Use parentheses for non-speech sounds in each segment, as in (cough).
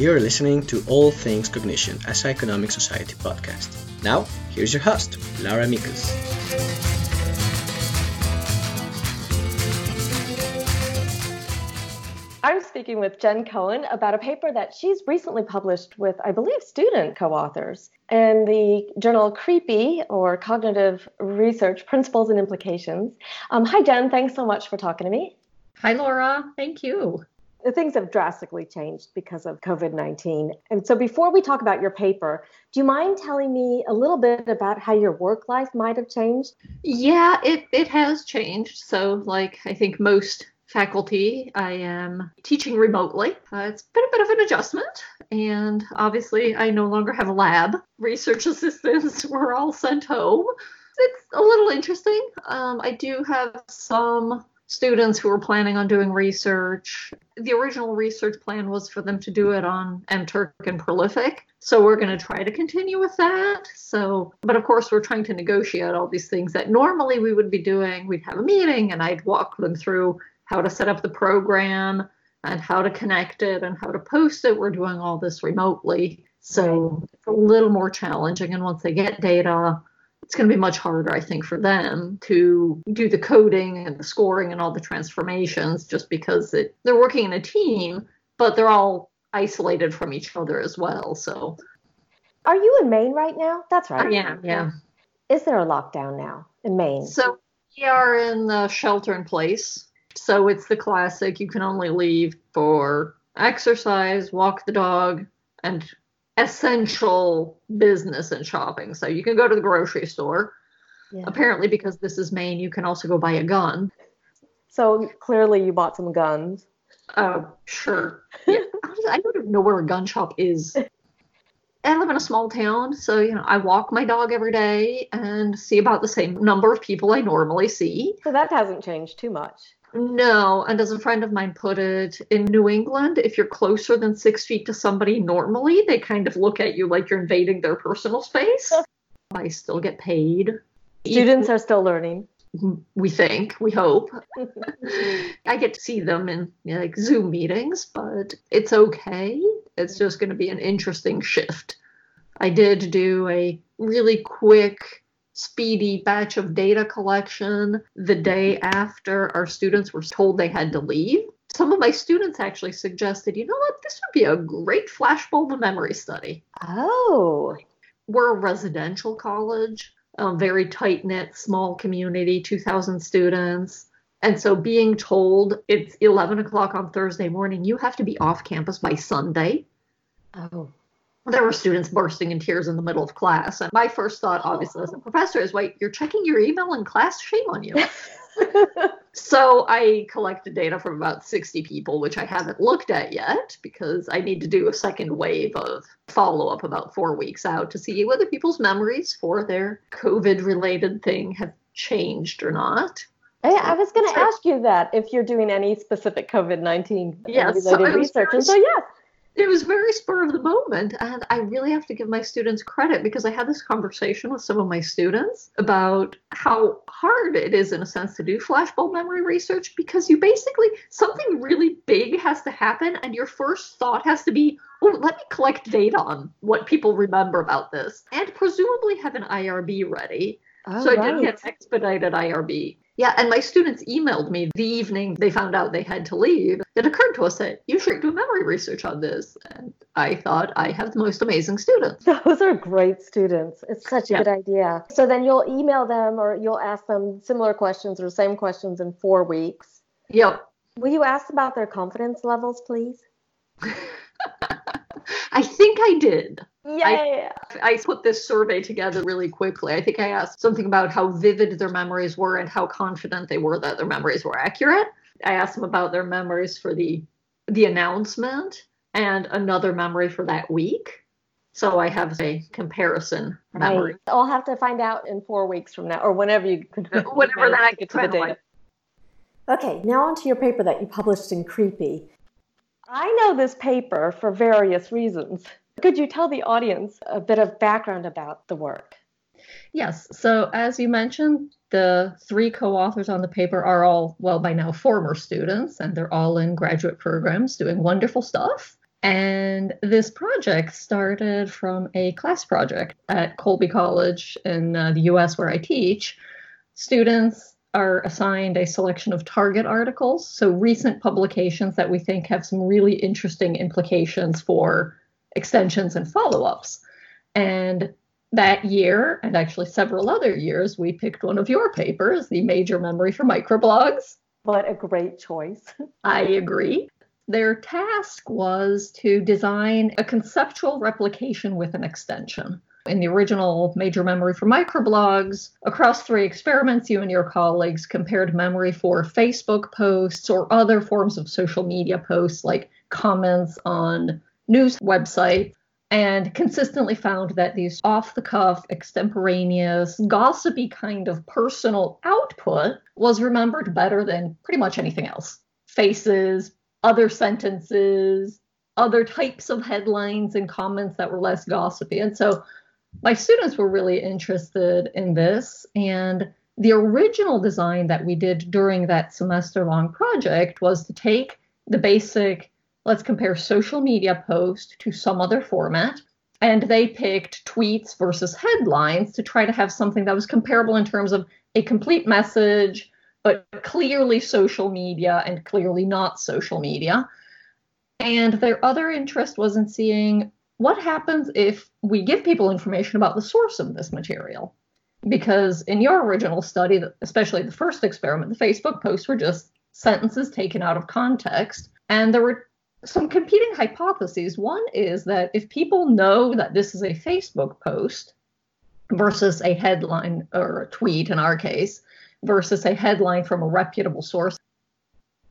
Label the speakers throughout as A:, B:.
A: You're listening to All Things Cognition, a Psychonomic Society podcast. Now, here's your host, Laura Mickes.
B: I'm speaking with Jen Coane about a paper that she's recently published with, I believe, student co authors in the journal CREEPY or Cognitive Research Principles and Implications. Um, hi, Jen. Thanks so much for talking to me.
C: Hi, Laura. Thank you.
B: Things have drastically changed because of COVID 19. And so, before we talk about your paper, do you mind telling me a little bit about how your work life might have changed?
C: Yeah, it, it has changed. So, like I think most faculty. I am teaching remotely. Uh, it's been a bit of an adjustment, and obviously, I no longer have a lab. Research assistants (laughs) were all sent home. It's a little interesting. Um, I do have some students who are planning on doing research. The original research plan was for them to do it on mTurk and Prolific. So we're going to try to continue with that. So, but of course, we're trying to negotiate all these things that normally we would be doing. We'd have a meeting and I'd walk them through how to set up the program and how to connect it and how to post it. We're doing all this remotely. So it's a little more challenging. And once they get data, it's going to be much harder, I think, for them to do the coding and the scoring and all the transformations just because it, they're working in a team, but they're all isolated from each other as well. So,
B: are you in Maine right now? That's right.
C: Yeah, yeah.
B: Is there a lockdown now in Maine?
C: So, we are in the shelter in place so it's the classic you can only leave for exercise, walk the dog, and essential business and shopping. So you can go to the grocery store. Yeah. Apparently, because this is Maine, you can also go buy a gun.
B: So clearly, you bought some guns.
C: Oh, sure. (laughs) Yeah. I don't even know where a gun shop is. I live in a small town, so you know I walk my dog every day and see about the same number of people I normally see.
B: So that hasn't changed too much.
C: No, and as a friend of mine put it, in New England, if you're closer than six feet to somebody normally, they kind of look at you like you're invading their personal space. (laughs) I still get paid.
B: Students are still learning.
C: We think, we hope. (laughs) I get to see them in you know, like Zoom meetings, but it's okay. It's just going to be an interesting shift. I did do a really quick speedy batch of data collection the day after our students were told they had to leave. Some of my students actually suggested, you know what, this would be a great flashbulb memory study.
B: Oh.
C: We're a residential college, a very tight knit, small community, 2,000 students. And so being told it's 11 o'clock on Thursday morning, you have to be off campus by Sunday.
B: Oh
C: there were students bursting in tears in the middle of class. And my first thought, obviously, as a professor, is wait, you're checking your email in class? Shame on you. (laughs) so I collected data from about 60 people, which I haven't looked at yet because I need to do a second wave of follow up about four weeks out to see whether people's memories for their COVID related thing have changed or not.
B: I was going to ask you that if you're doing any specific COVID 19
C: yes,
B: related
C: so
B: research. And so, yes,
C: it was very spur of the moment and i really have to give my students credit because i had this conversation with some of my students about how hard it is in a sense to do flashbulb memory research because you basically something really big has to happen and your first thought has to be oh let me collect data on what people remember about this and presumably have an irb ready
B: oh,
C: so i
B: right.
C: did get expedited irb yeah, and my students emailed me the evening they found out they had to leave. It occurred to us that you should do memory research on this. And I thought I have the most amazing students. (laughs)
B: Those are great students. It's such a yeah. good idea. So then you'll email them or you'll ask them similar questions or same questions in four weeks.
C: Yep.
B: Will you ask about their confidence levels, please? (laughs)
C: I think I did.
B: Yeah.
C: I, I, put this survey together really quickly. I think I asked something about how vivid their memories were and how confident they were that their memories were accurate. I asked them about their memories for the the announcement and another memory for that week. So I have a comparison memory.
B: Right. I'll have to find out in four weeks from now, or whenever you (laughs)
C: whenever that I get to the data.
B: Okay, now onto your paper that you published in CREEPY. I know this paper for various reasons. Could you tell the audience a bit of background about the work?
C: Yes. So, as you mentioned, the three co authors on the paper are all, well, by now former students, and they're all in graduate programs doing wonderful stuff. And this project started from a class project at Colby College in uh, the US where I teach. Students are assigned a selection of target articles, so recent publications that we think have some really interesting implications for extensions and follow ups. And that year, and actually several other years, we picked one of your papers, the Major Memory for Microblogs.
B: What a great choice. (laughs)
C: I agree. Their task was to design a conceptual replication with an extension. In the original Major Memory for Microblogs, across three experiments, you and your colleagues compared memory for Facebook posts or other forms of social media posts like comments on news website and consistently found that these off the cuff, extemporaneous, gossipy kind of personal output was remembered better than pretty much anything else. Faces, other sentences, other types of headlines and comments that were less gossipy. And so my students were really interested in this. And the original design that we did during that semester long project was to take the basic let's compare social media post to some other format. And they picked tweets versus headlines to try to have something that was comparable in terms of a complete message, but clearly social media and clearly not social media. And their other interest was in seeing what happens if we give people information about the source of this material. Because in your original study, especially the first experiment, the Facebook posts were just sentences taken out of context. And there were some competing hypotheses. One is that if people know that this is a Facebook post versus a headline or a tweet in our case, versus a headline from a reputable source.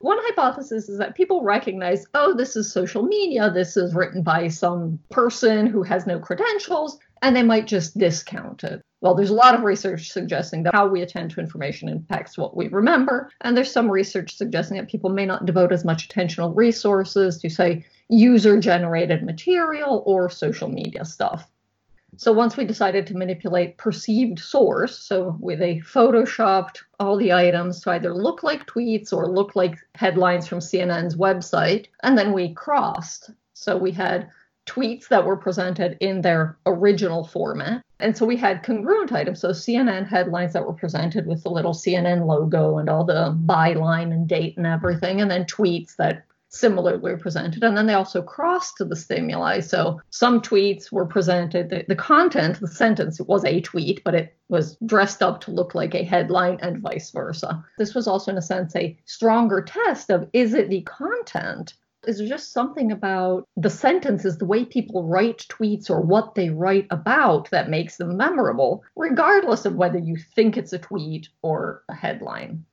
C: One hypothesis is that people recognize, oh, this is social media, this is written by some person who has no credentials, and they might just discount it. Well, there's a lot of research suggesting that how we attend to information impacts what we remember, and there's some research suggesting that people may not devote as much attention or resources to, say, user generated material or social media stuff. So once we decided to manipulate perceived source, so we, they photoshopped all the items to either look like tweets or look like headlines from CNN's website, and then we crossed. So we had tweets that were presented in their original format. And so we had congruent items, so CNN headlines that were presented with the little CNN logo and all the byline and date and everything, and then tweets that similarly were presented. And then they also crossed to the stimuli. So some tweets were presented, the, the content, the sentence it was a tweet, but it was dressed up to look like a headline and vice versa. This was also, in a sense, a stronger test of is it the content is there just something about the sentences, the way people write tweets or what they write about that makes them memorable, regardless of whether you think it's a tweet or a headline?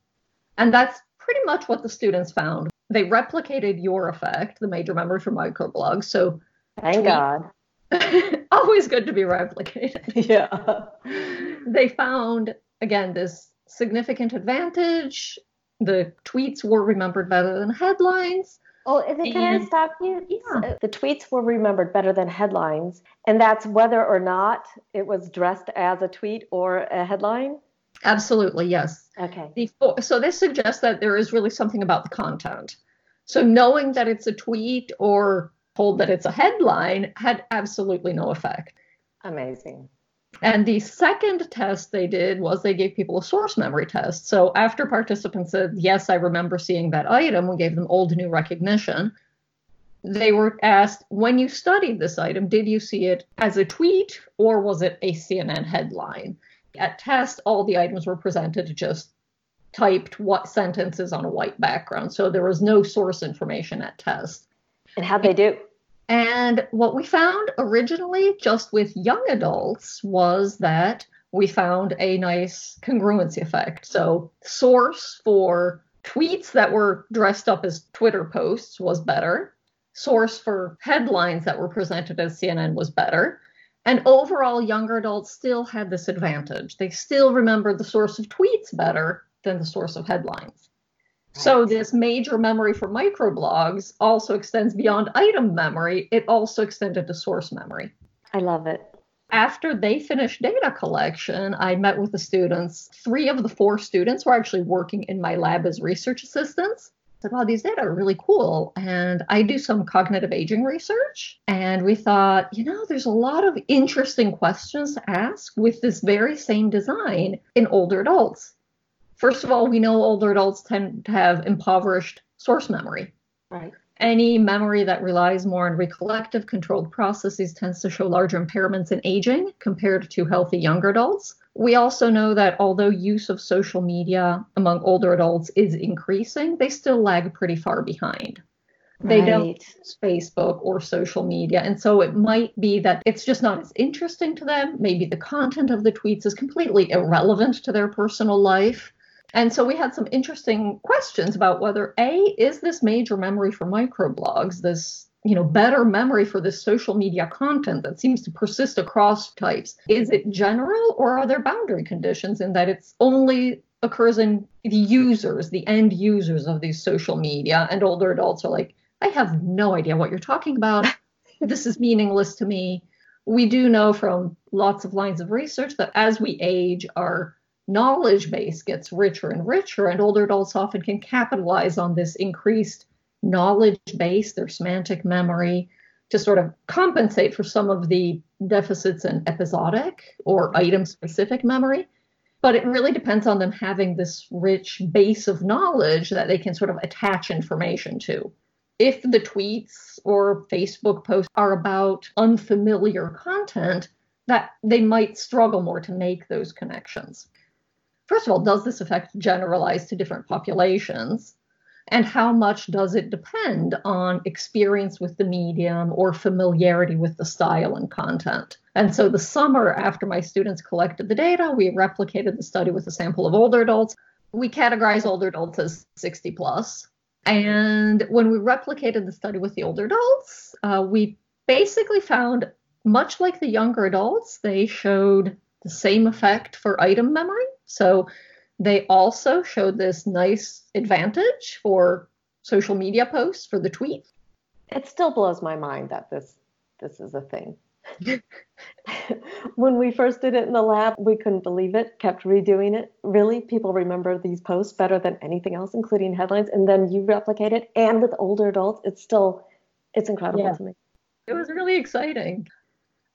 C: And that's pretty much what the students found. They replicated your effect, the major memory for microblogs. So
B: thank tweet, God. (laughs)
C: always good to be replicated. (laughs)
B: Yeah.
C: they found again this significant advantage. The tweets were remembered better than headlines
B: Oh, can and, I stop you? Yeah. Uh, the tweets were remembered better than headlines, and that's whether or not it was dressed as a tweet or a headline.
C: Absolutely, yes.
B: Okay.
C: Before, so this suggests that there is really something about the content. So knowing that it's a tweet or told that it's a headline had absolutely no effect.
B: Amazing.
C: And the second test they did was they gave people a source memory test. So after participants said, Yes, I remember seeing that item, we gave them old new recognition. They were asked, When you studied this item, did you see it as a tweet or was it a CNN headline? At test, all the items were presented just typed what sentences on a white background. So there was no source information at test.
B: And how'd they do?
C: And what we found originally, just with young adults, was that we found a nice congruency effect. So, source for tweets that were dressed up as Twitter posts was better. Source for headlines that were presented as CNN was better. And overall, younger adults still had this advantage. They still remembered the source of tweets better than the source of headlines. So this major memory for microblogs also extends beyond item memory. It also extended to source memory.
B: I love it.
C: After they finished data collection, I met with the students. Three of the four students were actually working in my lab as research assistants. said, wow, these data are really cool. And I do some cognitive aging research. And we thought, you know, there's a lot of interesting questions to ask with this very same design in older adults. First of all, we know older adults tend to have impoverished source memory.
B: Right.
C: Any memory that relies more on recollective controlled processes tends to show larger impairments in aging compared to healthy younger adults. We also know that although use of social media among older adults is increasing, they still lag pretty far behind. They
B: Right.
C: don't use Facebook or social media. And so it might be that it's just not as interesting to them. Maybe the content of the tweets is completely irrelevant to their personal life. And so we had some interesting questions about whether A, is this major memory for microblogs, this you know better memory for this social media content that seems to persist across types is it general or are there boundary conditions in that it's only occurs in the users the end users of these social media? And older adults are like i have no idea what you're talking about. (laughs) This is meaningless to me. We do know from lots of lines of research that as we age our knowledge base gets richer and richer and older adults often can capitalize on this increased knowledge base, their semantic memory, to sort of compensate for some of the deficits in episodic or item specific memory. But it really depends on them having this rich base of knowledge that they can sort of attach information to. If the tweets or Facebook posts are about unfamiliar content, that they might struggle more to make those connections. First of all, does this effect generalize to different populations? and how much does it depend on experience with the medium or familiarity with the style and content and so the summer after my students collected the data we replicated the study with a sample of older adults we categorize older adults as 60 plus. and when we replicated the study with the older adults uh, we basically found much like the younger adults they showed the same effect for item memory so they also showed this nice advantage for social media posts for the tweet.
B: It still blows my mind that this this is a thing. (laughs) when we first did it in the lab, we couldn't believe it, kept redoing it. Really, people remember these posts better than anything else, including headlines. And then you replicate it, and with older adults, it's still it's incredible
C: Yeah.
B: to me.
C: It was really exciting.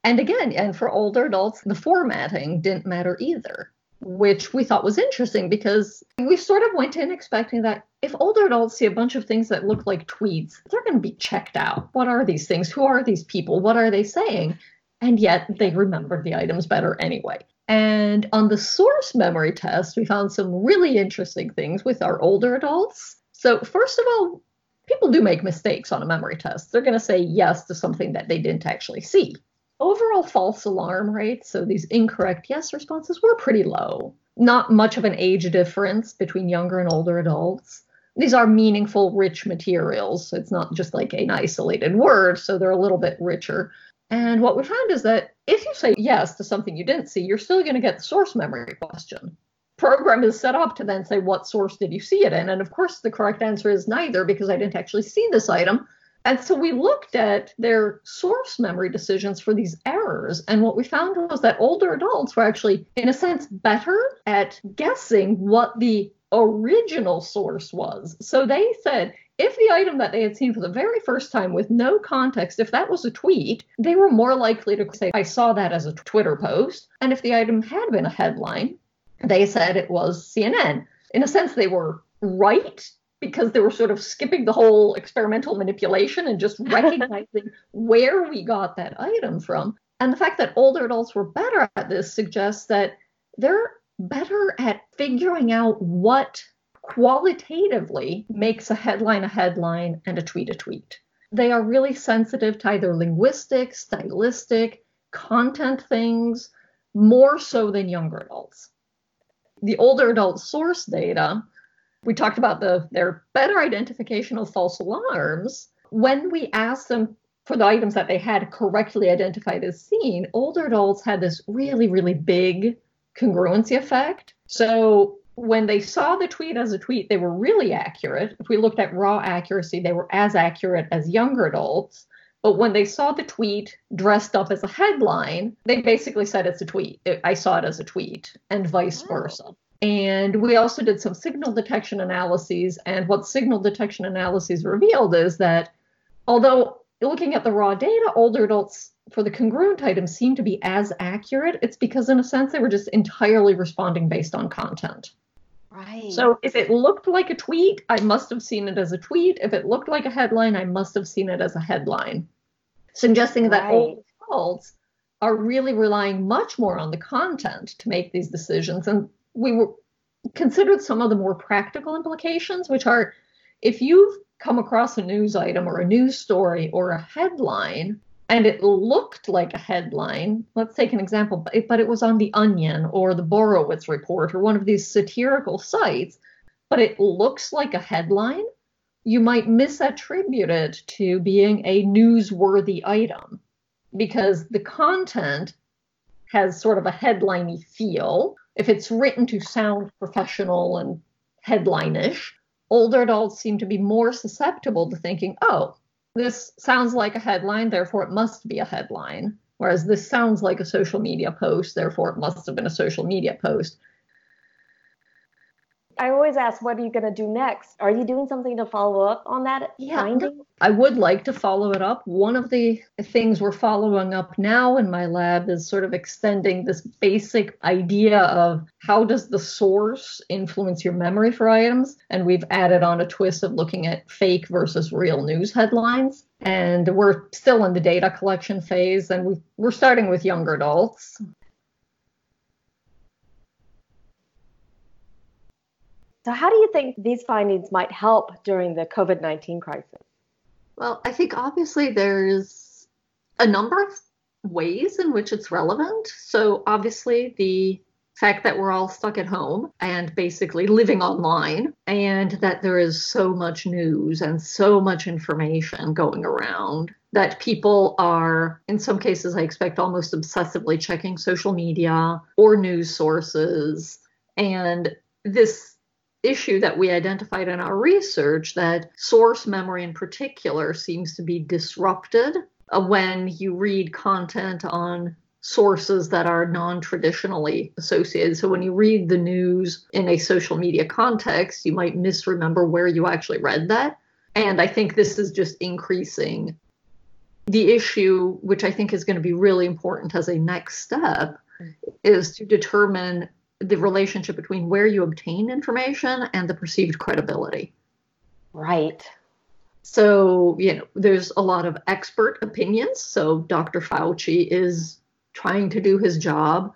C: And again, and for older adults, the formatting didn't matter either, which we thought was interesting because we sort of went in expecting that if older adults see a bunch of things that look like tweets, they're going to be checked out. What are these things? Who are these people? What are they saying? And yet they remembered the items better anyway. And on the source memory test, we found some really interesting things with our older adults. So, first of all, people do make mistakes on a memory test. They're going to say yes to something that they didn't actually see. Overall false alarm rates, so these incorrect yes responses, were pretty low. Not much of an age difference between younger and older adults. These are meaningful, rich materials. It's not just like an isolated word, so they're a little bit richer. And what we found is that if you say yes to something you didn't see, you're still going to get the source memory question. Program is set up to then say, what source did you see it in? And of course, the correct answer is neither because I didn't actually see this item. And so we looked at their source memory decisions for these errors. And what we found was that older adults were actually, in a sense, better at guessing what the original source was. So they said if the item that they had seen for the very first time with no context, if that was a tweet, they were more likely to say, I saw that as a Twitter post. And if the item had been a headline, they said it was CNN. In a sense, they were right because they were sort of skipping the whole experimental manipulation and just recognizing (laughs) where we got that item from. And the fact that older adults were better at this suggests that they're better at figuring out what qualitatively makes a headline a headline and a tweet a tweet. They are really sensitive to either linguistic, stylistic, content things, more so than younger adults. The older adult source data, we talked about the their better identification of false alarms. When we asked them for the items that they had correctly identified as seen, older adults had this really, really big congruency effect. So when they saw the tweet as a tweet, they were really accurate. If we looked at raw accuracy, they were as accurate as younger adults. But when they saw the tweet dressed up as a headline, they basically said it's a tweet. I saw it as a tweet, and vice
B: Oh.
C: versa. And we also did some signal detection analyses. And what signal detection analyses revealed is that although looking at the raw data, older adults for the congruent items seem to be as accurate. It's because, in a sense, they were just entirely responding based on content.
B: Right.
C: So if it looked like a tweet, I must have seen it as a tweet. If it looked like a headline, I must have seen it as a headline. Suggesting that
B: Right.
C: old adults are really relying much more on the content to make these decisions. And we were considered some of the more practical implications, which are if you've come across a news item or a news story or a headline and it looked like a headline, let's take an example, but it, was on The Onion or the Borowitz Report or one of these satirical sites, but it looks like a headline, you might misattribute it to being a newsworthy item because the content has sort of a headliney feel. If it's written to sound professional and headline-ish, older adults seem to be more susceptible to thinking, oh, this sounds like a headline, therefore it must be a headline. Whereas this sounds like a social media post, therefore it must have been a social media post.
B: I always ask, what are you going to do next? Are you doing something to follow up on that
C: Yeah,
B: finding?
C: I would like to follow it up. One of the things we're following up now in my lab is sort of extending this basic idea of how does the source influence your memory for items? And we've added on a twist of looking at fake versus real news headlines. And we're still in the data collection phase, and we we're starting with younger adults.
B: So, how do you think these findings might help during the COVID 19 crisis?
C: Well, I think obviously there's a number of ways in which it's relevant. So, obviously, the fact that we're all stuck at home and basically living online, and that there is so much news and so much information going around that people are, in some cases, I expect, almost obsessively checking social media or news sources. And this issue that we identified in our research that source memory in particular seems to be disrupted uh, when you read content on sources that are non traditionally associated. So when you read the news in a social media context, you might misremember where you actually read that. And I think this is just increasing the issue, which I think is going to be really important as a next step, is to determine the relationship between where you obtain information and the perceived credibility.
B: Right.
C: So, you know, there's a lot of expert opinions. So, Dr. Fauci is trying to do his job.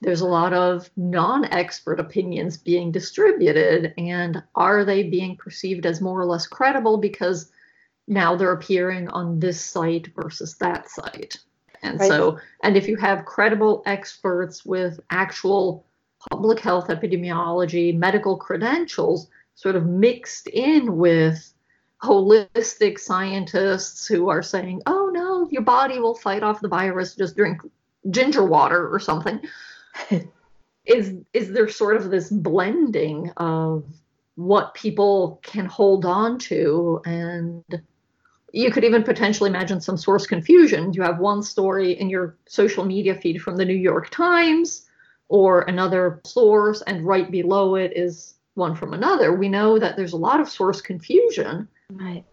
C: There's a lot of non expert opinions being distributed. And are they being perceived as more or less credible because now they're appearing on this site versus that site? And
B: Right.
C: so, and if you have credible experts with actual public health epidemiology, medical credentials, sort of mixed in with holistic scientists who are saying, oh no, your body will fight off the virus, just drink ginger water or something. (laughs) is is there sort of this blending of what people can hold on to and you could even potentially imagine some source confusion. You have one story in your social media feed from the New York Times or another source, and right below it is one from another. We know that there's a lot of source confusion.
B: Right.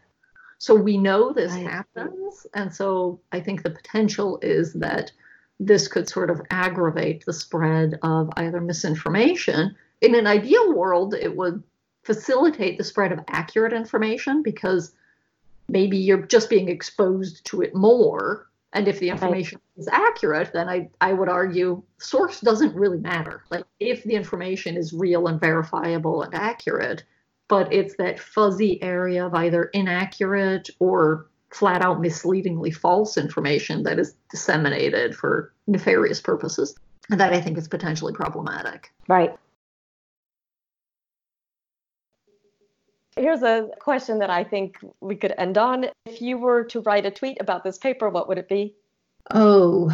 C: So we know this
B: Right.
C: happens. And so I think the potential is that this could sort of aggravate the spread of either misinformation. In an ideal world, it would facilitate the spread of accurate information because maybe you're just being exposed to it more. And if the information is accurate, then I, I would argue source doesn't really matter. Like if the information is real and verifiable and accurate, but it's that fuzzy area of either inaccurate or flat out misleadingly false information that is disseminated for nefarious purposes that I think is potentially problematic.
B: Right. Here's a question that I think we could end on. If you were to write a tweet about this paper, what would it be?
C: Oh,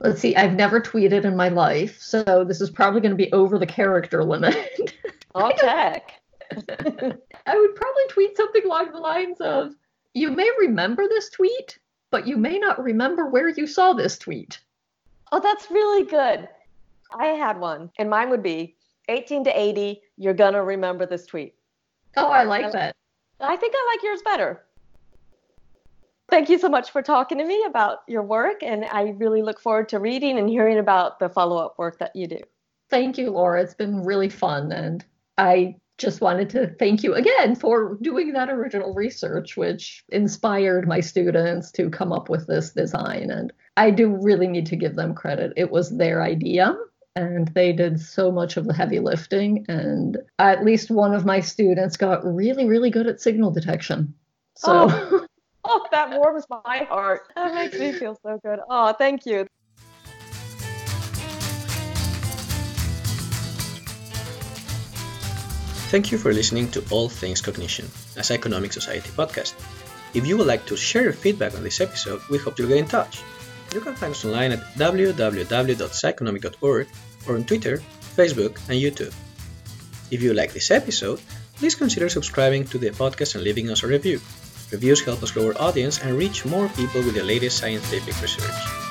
C: let's see. I've never tweeted in my life, so this is probably going to be over the character limit. (laughs)
B: I'll check. (laughs)
C: I would probably tweet something along the lines of You may remember this tweet, but you may not remember where you saw this tweet.
B: Oh, that's really good. I had one, and mine would be 18 to 80, you're going to remember this tweet.
C: Oh, I like that.
B: I think I like yours better. Thank you so much for talking to me about your work, and I really look forward to reading and hearing about the follow up work that you do.
C: Thank you, Laura. It's been really fun, and I just wanted to thank you again for doing that original research, which inspired my students to come up with this design. And I do really need to give them credit. It was their idea, and they did so much of the heavy lifting. And at least one of my students got really, really good at signal detection. So.
B: Oh. (laughs) (laughs) oh, that warms my heart. That makes me feel so good. Oh, thank you.
A: Thank you for listening to All Things Cognition, a Psychonomic Society podcast. If you would like to share your feedback on this episode, we hope you'll get in touch. You can find us online at www.psychonomic.org or on Twitter, Facebook, and YouTube. If you like this episode, please consider subscribing to the podcast and leaving us a review. Reviews help us grow our audience and reach more people with the latest scientific research.